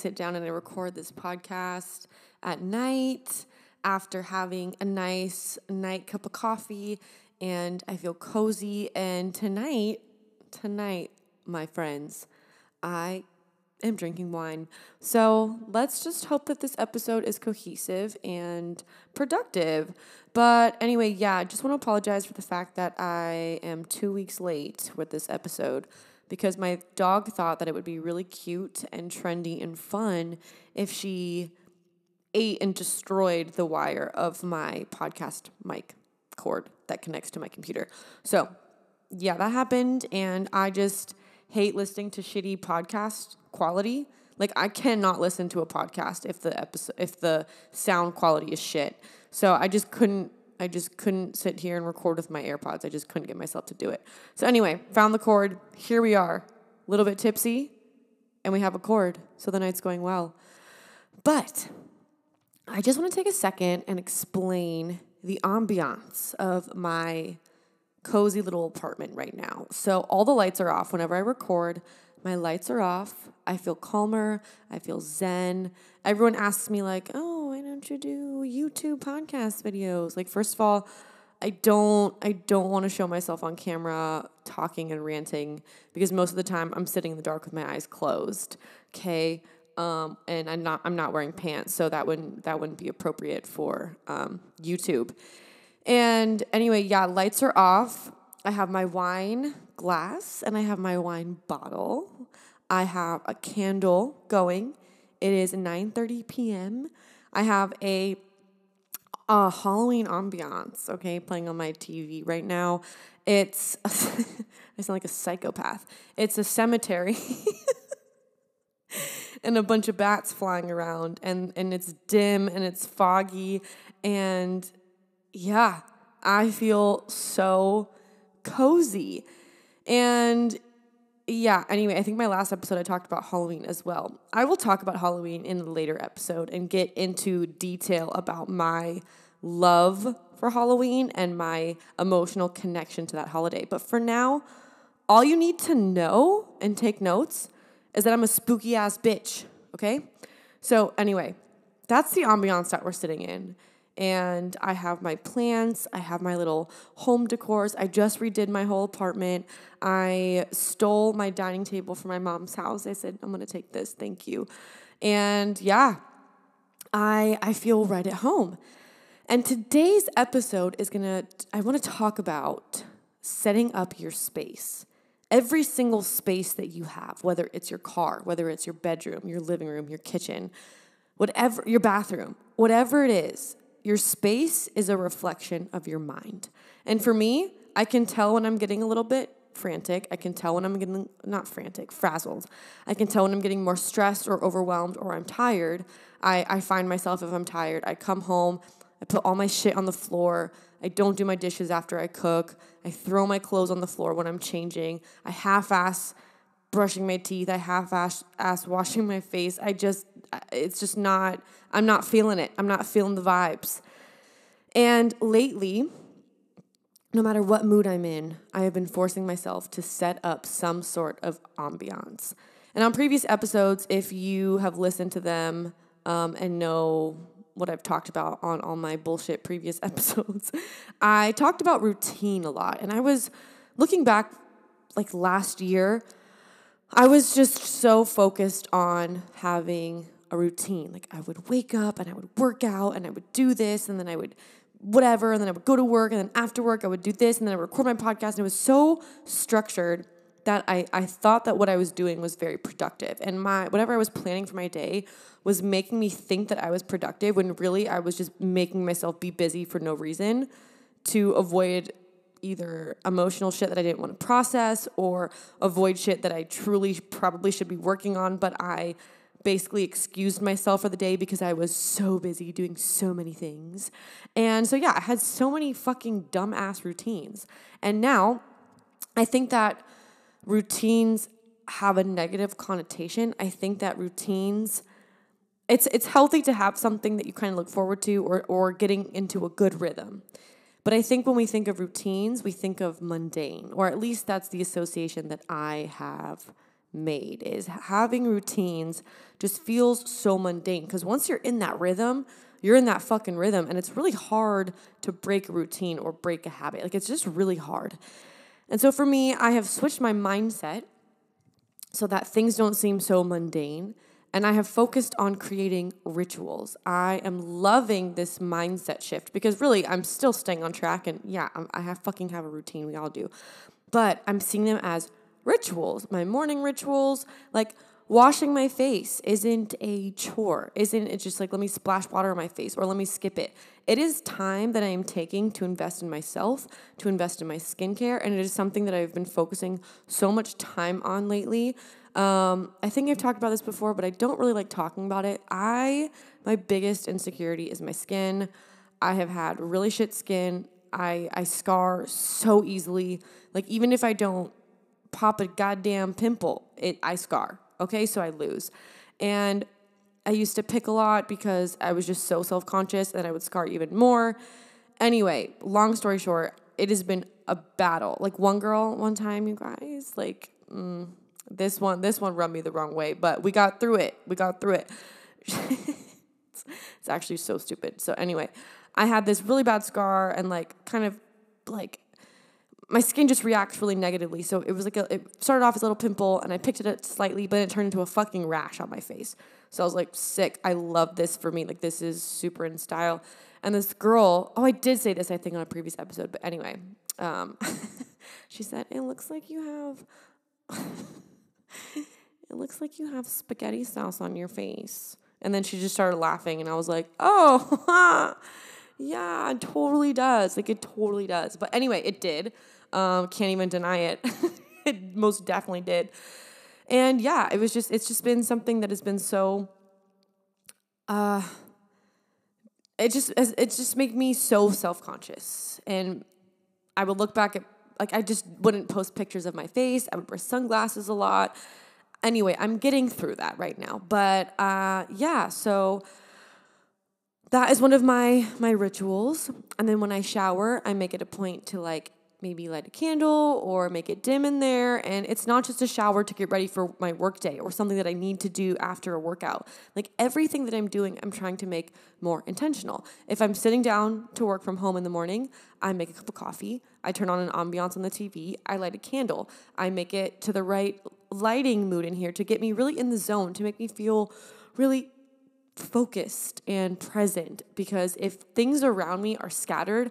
sit down and I record this podcast at night after having a nice night cup of coffee and I feel cozy. And tonight, tonight, my friends, I am drinking wine. So let's just hope that this episode is cohesive and productive. But anyway, yeah, I just want to apologize for the fact that I am two weeks late with this episode because my dog thought that it would be really cute and trendy and fun if she ate and destroyed the wire of my podcast mic cord that connects to my computer. So, yeah, that happened. And I just hate listening to shitty podcast quality. Like I cannot listen to a podcast if the episode if the sound quality is shit. So I just couldn't I just couldn't sit here and record with my AirPods. I just couldn't get myself to do it. So anyway, found the cord. Here we are. A little bit tipsy and we have a cord. So the night's going well. But I just want to take a second and explain the ambiance of my cozy little apartment right now. So all the lights are off whenever I record. My lights are off. I feel calmer. I feel zen. Everyone asks me, like, oh, don't you do YouTube podcast videos? Like, first of all, I don't I don't want to show myself on camera talking and ranting because most of the time I'm sitting in the dark with my eyes closed. Okay. Um, and I'm not I'm not wearing pants, so that wouldn't that wouldn't be appropriate for um, YouTube. And anyway, yeah, lights are off. I have my wine glass and I have my wine bottle. I have a candle going. It is 9:30 p.m. I have a a Halloween ambiance, okay, playing on my TV right now. It's I sound like a psychopath. It's a cemetery. and a bunch of bats flying around and and it's dim and it's foggy and yeah, I feel so cozy. And yeah, anyway, I think my last episode I talked about Halloween as well. I will talk about Halloween in a later episode and get into detail about my love for Halloween and my emotional connection to that holiday. But for now, all you need to know and take notes is that I'm a spooky ass bitch, okay? So, anyway, that's the ambiance that we're sitting in and I have my plants, I have my little home decors. I just redid my whole apartment. I stole my dining table from my mom's house. I said, I'm gonna take this, thank you. And yeah, I I feel right at home. And today's episode is gonna, I wanna talk about setting up your space. Every single space that you have, whether it's your car, whether it's your bedroom, your living room, your kitchen, whatever, your bathroom, whatever it is, your space is a reflection of your mind. And for me, I can tell when I'm getting a little bit frantic. I can tell when I'm getting, not frantic, frazzled. I can tell when I'm getting more stressed or overwhelmed or I'm tired. I, I find myself, if I'm tired, I come home, I put all my shit on the floor. I don't do my dishes after I cook. I throw my clothes on the floor when I'm changing. I half ass brushing my teeth. I half ass, ass washing my face. I just, it's just not, I'm not feeling it. I'm not feeling the vibes. And lately, no matter what mood I'm in, I have been forcing myself to set up some sort of ambiance. And on previous episodes, if you have listened to them um, and know what I've talked about on all my bullshit previous episodes, I talked about routine a lot. And I was looking back like last year, I was just so focused on having a routine. Like I would wake up and I would work out and I would do this and then I would whatever and then I would go to work and then after work I would do this and then I would record my podcast and it was so structured that I, I thought that what I was doing was very productive and my whatever I was planning for my day was making me think that I was productive when really I was just making myself be busy for no reason to avoid either emotional shit that I didn't want to process or avoid shit that I truly probably should be working on but I basically excused myself for the day because I was so busy doing so many things. And so, yeah, I had so many fucking dumbass routines. And now I think that routines have a negative connotation. I think that routines it's it's healthy to have something that you kind of look forward to or or getting into a good rhythm. But I think when we think of routines, we think of mundane, or at least that's the association that I have made is having routines just feels so mundane because once you're in that rhythm, you're in that fucking rhythm and it's really hard to break a routine or break a habit. Like it's just really hard. And so for me, I have switched my mindset so that things don't seem so mundane. And I have focused on creating rituals. I am loving this mindset shift because really I'm still staying on track. And yeah, I'm, have fucking have a routine. We all do. But I'm seeing them as rituals, my morning rituals. Like, Washing my face isn't a chore, isn't it just like, let me splash water on my face or let me skip it. It is time that I am taking to invest in myself, to invest in my skincare, and it is something that I've been focusing so much time on lately. Um, I think I've talked about this before, but I don't really like talking about it. I, my biggest insecurity is my skin. I have had really shit skin. I, I scar so easily. Like, even if I don't pop a goddamn pimple, it I scar. Okay, so I lose. And I used to pick a lot because I was just so self conscious and I would scar even more. Anyway, long story short, it has been a battle. Like one girl, one time, you guys, like mm, this one, this one rubbed me the wrong way, but we got through it. We got through it. it's, it's actually so stupid. So anyway, I had this really bad scar and like kind of like my skin just reacts really negatively. So it was like a, it started off as a little pimple and I picked it up slightly, but it turned into a fucking rash on my face. So I was like, sick. I love this for me. Like this is super in style. And this girl, oh, I did say this, I think, on a previous episode, but anyway, um, she said, it looks like you have, it looks like you have spaghetti sauce on your face. And then she just started laughing, and I was like, oh, yeah, it totally does. Like it totally does. But anyway, it did. Um, can't even deny it. it most definitely did. And yeah, it was just it's just been something that has been so uh it just it just made me so self-conscious. And I would look back at like I just wouldn't post pictures of my face. I would wear sunglasses a lot. Anyway, I'm getting through that right now. But uh yeah, so that is one of my my rituals. And then when I shower, I make it a point to like maybe light a candle or make it dim in there. And it's not just a shower to get ready for my workday or something that I need to do after a workout. Like everything that I'm doing, I'm trying to make more intentional. If I'm sitting down to work from home in the morning, I make a cup of coffee, I turn on an ambiance on the TV, I light a candle, I make it to the right lighting mood in here to get me really in the zone, to make me feel really focused and present because if things around me are scattered,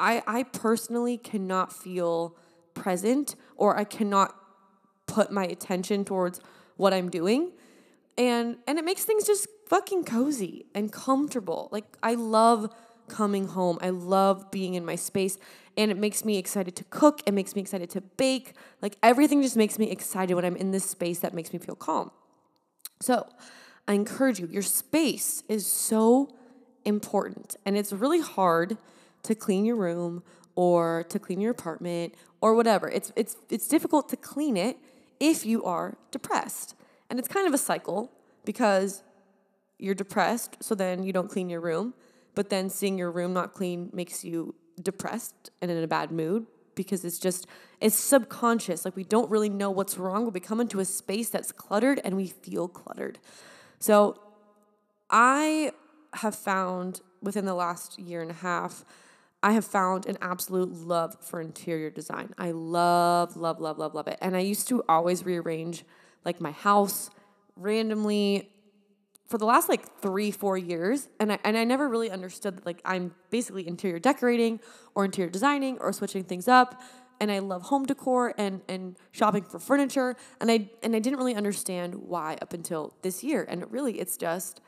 I, I personally cannot feel present or I cannot put my attention towards what I'm doing. And and it makes things just fucking cozy and comfortable. Like I love coming home. I love being in my space and it makes me excited to cook. It makes me excited to bake. Like everything just makes me excited when I'm in this space that makes me feel calm. So, I encourage you, your space is so important and it's really hard to clean your room or to clean your apartment or whatever. It's it's it's difficult to clean it if you are depressed. And it's kind of a cycle because you're depressed, so then you don't clean your room, but then seeing your room not clean makes you depressed and in a bad mood because it's just it's subconscious. Like we don't really know what's wrong, but we come into a space that's cluttered and we feel cluttered. So I have found within the last year and a half I have found an absolute love for interior design. I love, love, love, love, love it. And I used to always rearrange like my house randomly for the last like three, four years. And I, and I never really understood that like I'm basically interior decorating or interior designing or switching things up. And I love home decor and, and shopping for furniture. And I, and I didn't really understand why up until this year. And really, it's just,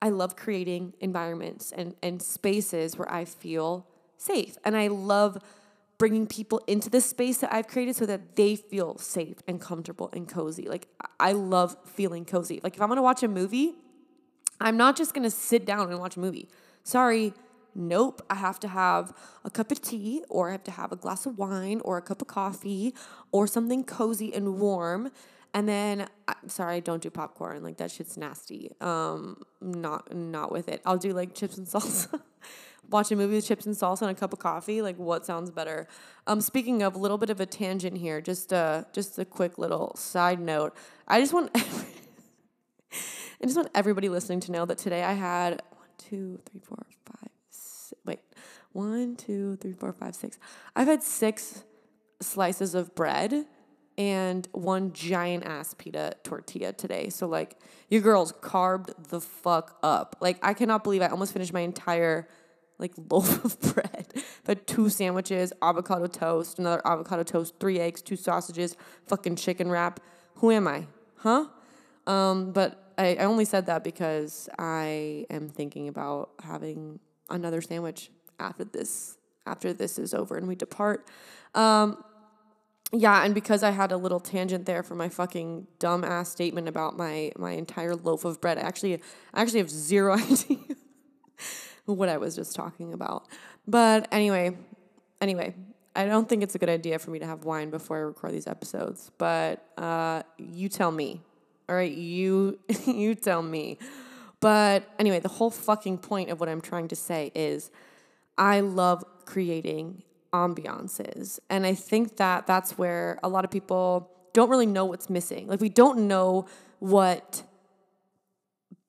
I love creating environments and, and spaces where I feel safe. And I love bringing people into this space that I've created so that they feel safe and comfortable and cozy. Like I love feeling cozy. Like if I'm to watch a movie, I'm not just to sit down and watch a movie. Sorry, nope. I have to have a cup of tea or I have to have a glass of wine or a cup of coffee or something cozy and warm. And then, I'm sorry, I don't do popcorn. Like that shit's nasty. Um, not not with it. I'll do like chips and salsa. watching movies with chips and salsa and a cup of coffee. Like, what sounds better? Um, speaking of a little bit of a tangent here, just uh, just a quick little side note. I just want, I just want everybody listening to know that today I had one, two, three, four, five, six, wait, one, two, three, four, five, six. I've had six slices of bread and one giant ass pita tortilla today. So like your girl's carved the fuck up. Like I cannot believe I almost finished my entire like loaf of bread. But two sandwiches, avocado toast, another avocado toast, three eggs, two sausages, fucking chicken wrap. Who am I? Huh? Um, but I, I only said that because I am thinking about having another sandwich after this after this is over and we depart. Um, yeah, and because I had a little tangent there for my fucking dumbass statement about my my entire loaf of bread, I actually I actually have zero idea what I was just talking about. But anyway, anyway, I don't think it's a good idea for me to have wine before I record these episodes. But uh, you tell me. All right, you you tell me. But anyway, the whole fucking point of what I'm trying to say is I love creating ambiances. And I think that that's where a lot of people don't really know what's missing. Like, we don't know what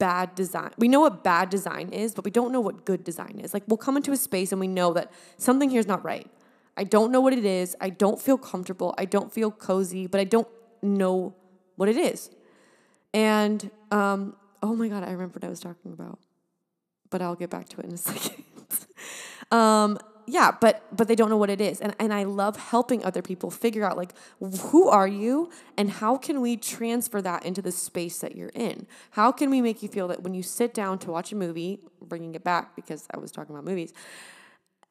bad design, we know what bad design is, but we don't know what good design is. Like, we'll come into a space and we know that something here is not right. I don't know what it is. I don't feel comfortable. I don't feel cozy, but I don't know what it is. And, um, oh my God, I remember what I was talking about, but I'll get back to it in a second. um, yeah, but but they don't know what it is. And and I love helping other people figure out like who are you and how can we transfer that into the space that you're in? How can we make you feel that when you sit down to watch a movie, bringing it back because I was talking about movies.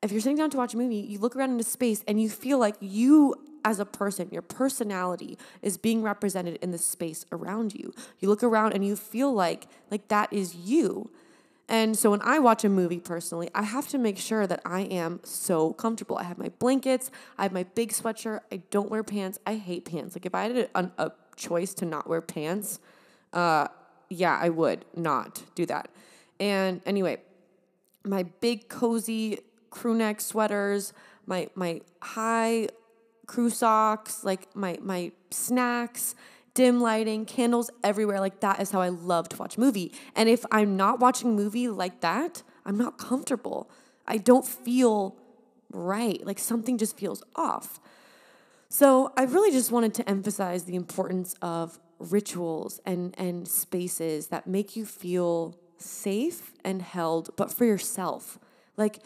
If you're sitting down to watch a movie, you look around into space and you feel like you as a person, your personality is being represented in the space around you. You look around and you feel like like that is you. And so when I watch a movie personally, I have to make sure that I am so comfortable. I have my blankets, I have my big sweatshirt, I don't wear pants. I hate pants. Like if I had a, a choice to not wear pants, uh, yeah, I would not do that. And anyway, my big cozy crew neck sweaters, my my high crew socks, like my my snacks, dim lighting, candles everywhere. Like that is how I love to watch a movie. And if I'm not watching a movie like that, I'm not comfortable. I don't feel right. Like something just feels off. So I really just wanted to emphasize the importance of rituals and and spaces that make you feel safe and held, but for yourself. Like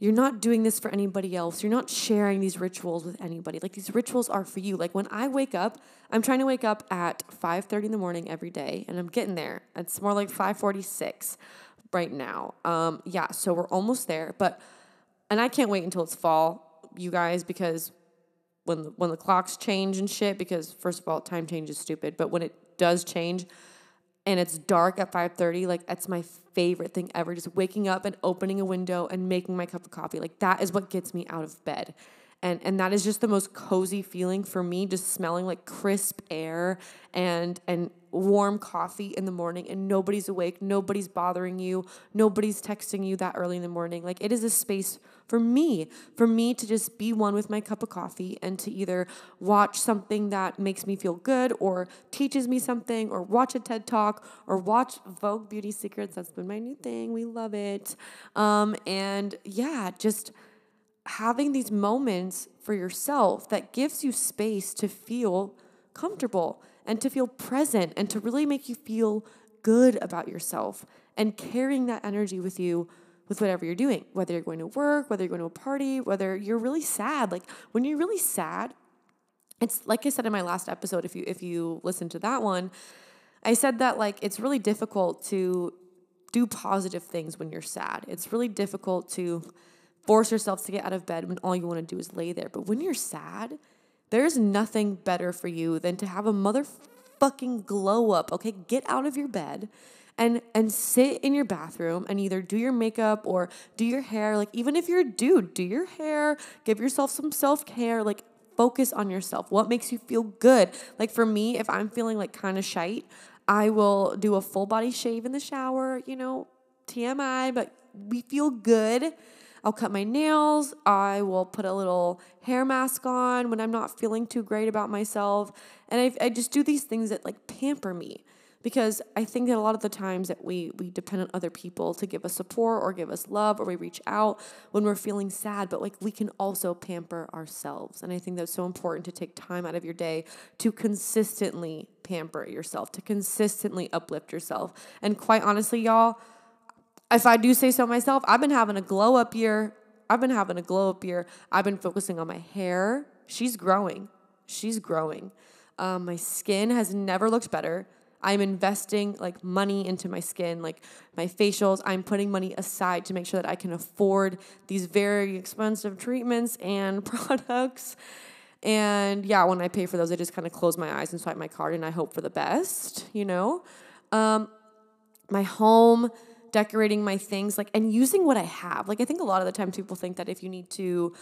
you're not doing this for anybody else. You're not sharing these rituals with anybody. Like these rituals are for you. Like when I wake up, I'm trying to wake up at 5:30 in the morning every day, and I'm getting there. It's more like 5:46 right now. Um, yeah, so we're almost there. But and I can't wait until it's fall, you guys, because when the, when the clocks change and shit. Because first of all, time change is stupid. But when it does change, and it's dark at 5:30 like that's my favorite thing ever just waking up and opening a window and making my cup of coffee. Like that is what gets me out of bed. And and that is just the most cozy feeling for me just smelling like crisp air and and warm coffee in the morning and nobody's awake nobody's bothering you nobody's texting you that early in the morning. Like it is a space for me for me to just be one with my cup of coffee and to either watch something that makes me feel good or teaches me something or watch a ted talk or watch vogue beauty secrets. That's been my new thing. We love it. Um, and yeah just having these moments for yourself that gives you space to feel comfortable and to feel present and to really make you feel good about yourself and carrying that energy with you with whatever you're doing, whether you're going to work, whether you're going to a party, whether you're really sad. Like when you're really sad, it's like I said in my last episode if you if you listen to that one, I said that like it's really difficult to do positive things when you're sad. It's really difficult to force yourself to get out of bed when all you want to do is lay there. But when you're sad, there's nothing better for you than to have a motherfucking glow up. Okay, get out of your bed and and sit in your bathroom and either do your makeup or do your hair. Like even if you're a dude, do your hair, give yourself some self-care, like focus on yourself. What makes you feel good? Like for me, if I'm feeling like kind of shite, I will do a full body shave in the shower, you know, TMI, but we feel good I'll cut my nails. I will put a little hair mask on when I'm not feeling too great about myself. And I, I just do these things that like pamper me because I think that a lot of the times that we we depend on other people to give us support or give us love or we reach out when we're feeling sad, but like we can also pamper ourselves. And I think that's so important to take time out of your day to consistently pamper yourself, to consistently uplift yourself. And quite honestly, y'all, if I do say so myself, I've been having a glow up year. I've been having a glow up year. I've been focusing on my hair. She's growing. She's growing. Um, my skin has never looked better. I'm investing like money into my skin, like my facials. I'm putting money aside to make sure that I can afford these very expensive treatments and products. And yeah, when I pay for those, I just kind of close my eyes and swipe my card and I hope for the best, you know? Um, my home, decorating my things, like, and using what I have. Like, I think a lot of the times people think that if you need to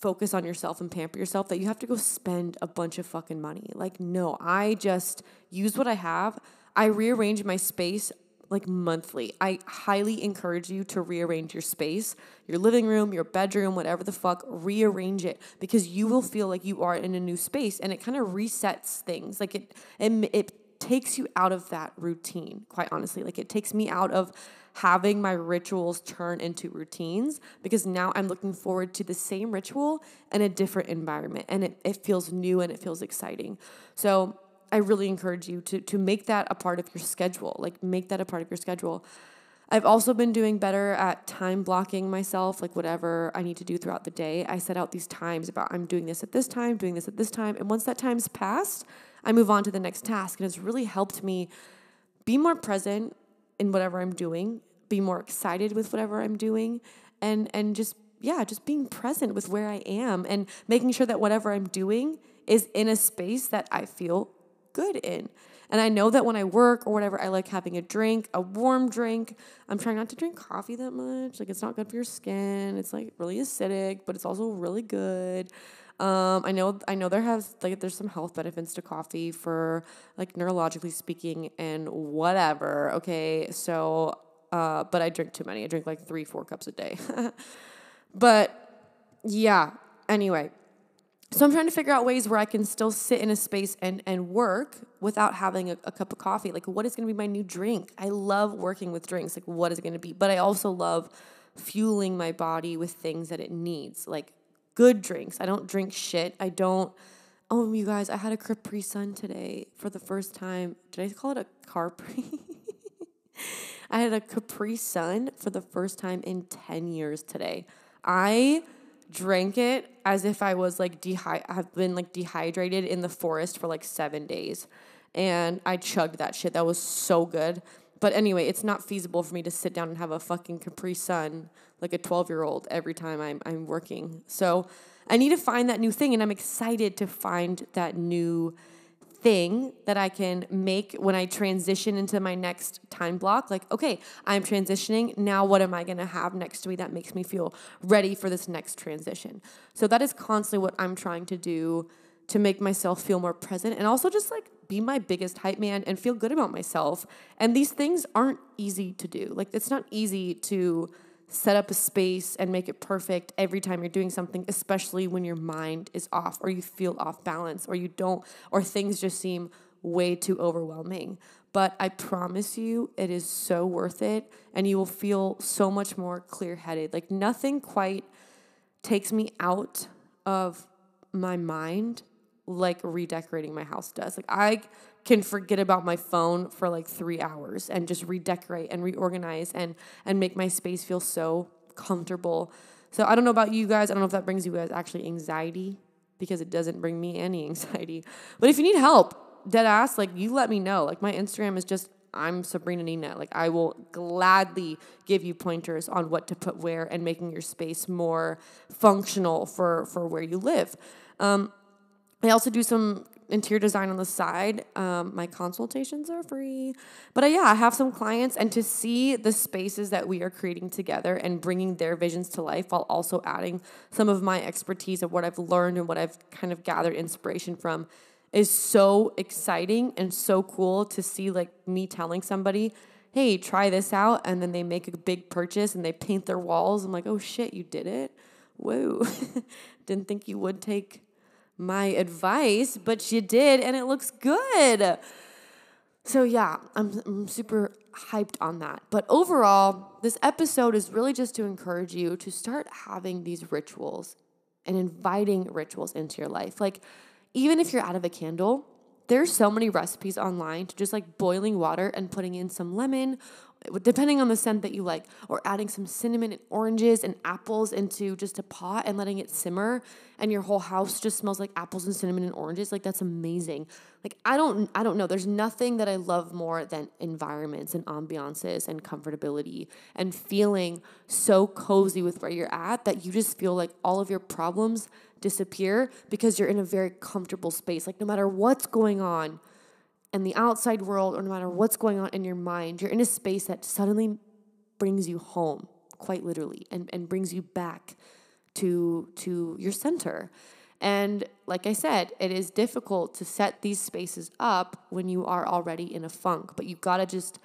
focus on yourself and pamper yourself that you have to go spend a bunch of fucking money. Like, no, I just use what I have. I rearrange my space like monthly. I highly encourage you to rearrange your space, your living room, your bedroom, whatever the fuck, rearrange it because you will feel like you are in a new space and it kind of resets things. Like it, it it takes you out of that routine, quite honestly. Like it takes me out of having my rituals turn into routines because now I'm looking forward to the same ritual in a different environment and it, it feels new and it feels exciting. So I really encourage you to, to make that a part of your schedule, like make that a part of your schedule. I've also been doing better at time blocking myself, like whatever I need to do throughout the day. I set out these times about I'm doing this at this time, doing this at this time. And once that time's passed, I move on to the next task. And it's really helped me be more present in whatever I'm doing, be more excited with whatever I'm doing, and and just yeah, just being present with where I am and making sure that whatever I'm doing is in a space that I feel good in. And I know that when I work or whatever, I like having a drink, a warm drink. I'm trying not to drink coffee that much. Like it's not good for your skin. It's like really acidic, but it's also really good. Um, I know I know there has like there's some health benefits to coffee for like neurologically speaking and whatever. Okay, so uh, but I drink too many. I drink like three, four cups a day. but yeah. Anyway, so I'm trying to figure out ways where I can still sit in a space and and work without having a, a cup of coffee. Like, what is going to be my new drink? I love working with drinks. Like, what is it going to be? But I also love fueling my body with things that it needs, like good drinks. I don't drink shit. I don't. Oh, you guys, I had a Capri Sun today for the first time. Did I call it a Capri? I had a Capri Sun for the first time in 10 years today. I drank it as if I was like dehy- have been like dehydrated in the forest for like 7 days. And I chugged that shit. That was so good. But anyway, it's not feasible for me to sit down and have a fucking Capri Sun like a 12 year old every time I'm, I'm working. So I need to find that new thing, and I'm excited to find that new thing that I can make when I transition into my next time block. Like, okay, I'm transitioning. Now, what am I going to have next to me that makes me feel ready for this next transition? So, that is constantly what I'm trying to do to make myself feel more present and also just like be my biggest hype man and feel good about myself. And these things aren't easy to do. Like, it's not easy to set up a space and make it perfect every time you're doing something, especially when your mind is off or you feel off balance or you don't, or things just seem way too overwhelming. But I promise you, it is so worth it and you will feel so much more clear headed. Like nothing quite takes me out of my mind like redecorating my house does. Like I can forget about my phone for like three hours and just redecorate and reorganize and and make my space feel so comfortable. So I don't know about you guys. I don't know if that brings you guys actually anxiety because it doesn't bring me any anxiety. But if you need help, dead ass, like you let me know. Like my Instagram is just I'm Sabrina Nina. Like I will gladly give you pointers on what to put where and making your space more functional for for where you live. Um, I also do some interior design on the side. Um, my consultations are free. But uh, yeah, I have some clients, and to see the spaces that we are creating together and bringing their visions to life while also adding some of my expertise of what I've learned and what I've kind of gathered inspiration from is so exciting and so cool to see like me telling somebody hey, try this out. And then they make a big purchase and they paint their walls. I'm like, oh shit, you did it? Whoa. Didn't think you would take my advice, but you did and it looks good. So, yeah, I'm, I'm super hyped on that. But overall, this episode is really just to encourage you to start having these rituals and inviting rituals into your life. Like, even if you're out of a candle, there's so many recipes online to just like boiling water and putting in some lemon depending on the scent that you like, or adding some cinnamon and oranges and apples into just a pot and letting it simmer, and your whole house just smells like apples and cinnamon and oranges. Like that's amazing. Like I don't, I don't know. There's nothing that I love more than environments and ambiances and comfortability and feeling so cozy with where you're at that you just feel like all of your problems disappear because you're in a very comfortable space. Like no matter what's going on and the outside world, or no matter what's going on in your mind, you're in a space that suddenly brings you home, quite literally, and, and brings you back to, to your center. And like I said, it is difficult to set these spaces up when you are already in a funk, but you've gotta just,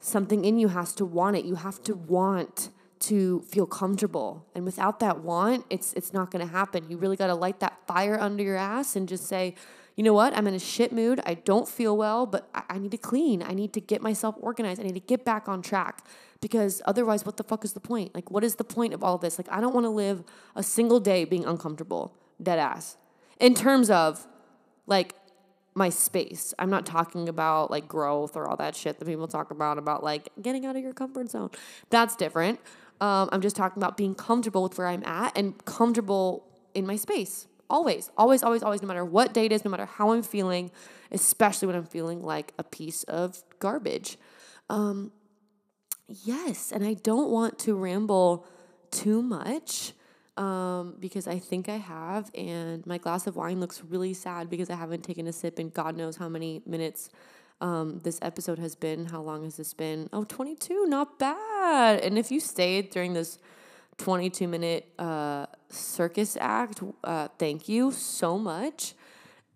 something in you has to want it. You have to want to feel comfortable. And without that want, it's it's not gonna happen. You really gotta light that fire under your ass and just say, you know what? I'm in a shit mood. I don't feel well, but I, I, need to clean. I need to get myself organized. I need to get back on track because otherwise, what the fuck is the point? Like, what is the point of all this? Like, I don't want to live a single day being uncomfortable, dead ass. In terms of like my space, I'm not talking about like growth or all that shit that people talk about, about like getting out of your comfort zone. That's different. Um, I'm just talking about being comfortable with where I'm at and comfortable in my space. Always, always, always, always, no matter what day it is, no matter how I'm feeling, especially when I'm feeling like a piece of garbage. Um, yes, and I don't want to ramble too much um, because I think I have, and my glass of wine looks really sad because I haven't taken a sip in God knows how many minutes um, this episode has been. How long has this been? Oh, 22, not bad. And if you stayed during this 22 minute uh, circus act. Uh, thank you so much.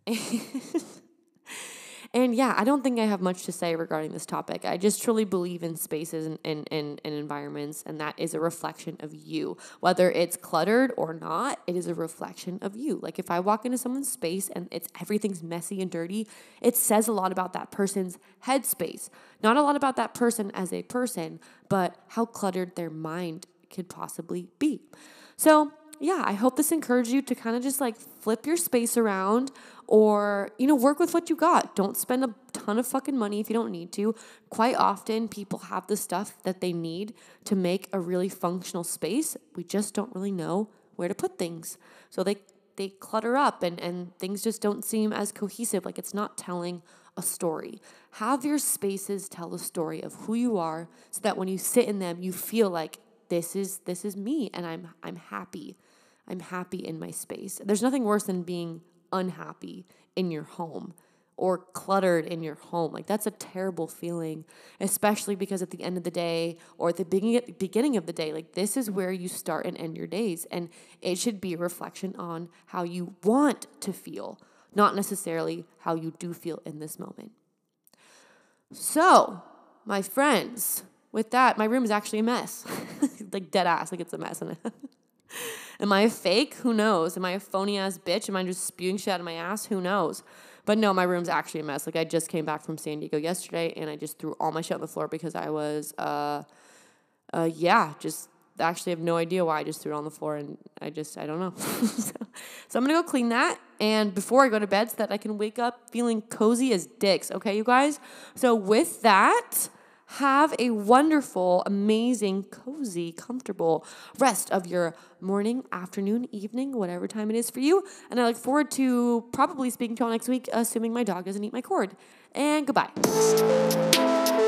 and yeah, I don't think I have much to say regarding this topic. I just truly believe in spaces and, and, and, and environments, and that is a reflection of you. Whether it's cluttered or not, it is a reflection of you. Like if I walk into someone's space and it's everything's messy and dirty, it says a lot about that person's headspace. Not a lot about that person as a person, but how cluttered their mind could possibly be. So, yeah, I hope this encouraged you to kind of just like flip your space around or, you know, work with what you got. Don't spend a ton of fucking money if you don't need to. Quite often, people have the stuff that they need to make a really functional space. We just don't really know where to put things. So they they clutter up and, and things just don't seem as cohesive. Like it's not telling a story. Have your spaces tell a story of who you are so that when you sit in them, you feel like this is this is me and I'm I'm happy. I'm happy in my space. There's nothing worse than being unhappy in your home or cluttered in your home. Like that's a terrible feeling, especially because at the end of the day or at the beginning beginning of the day, like this is where you start and end your days and it should be a reflection on how you want to feel, not necessarily how you do feel in this moment. So, my friends, with that, my room is actually a mess. like dead ass, like it's a mess. Am I a fake? Who knows? Am I a phony ass bitch? Am I just spewing shit out of my ass? Who knows? But no, my room's actually a mess. Like I just came back from San Diego yesterday and I just threw all my shit on the floor because I was uh uh yeah, just actually have no idea why I just threw it on the floor and I just I don't know. so, so I'm gonna go clean that and before I go to bed so that I can wake up feeling cozy as dicks, okay, you guys? So with that, have a wonderful, amazing, cozy, comfortable rest of your morning, afternoon, evening, whatever time it is for you. And I look forward to probably speaking to you all next week, assuming my dog doesn't eat my cord. And goodbye.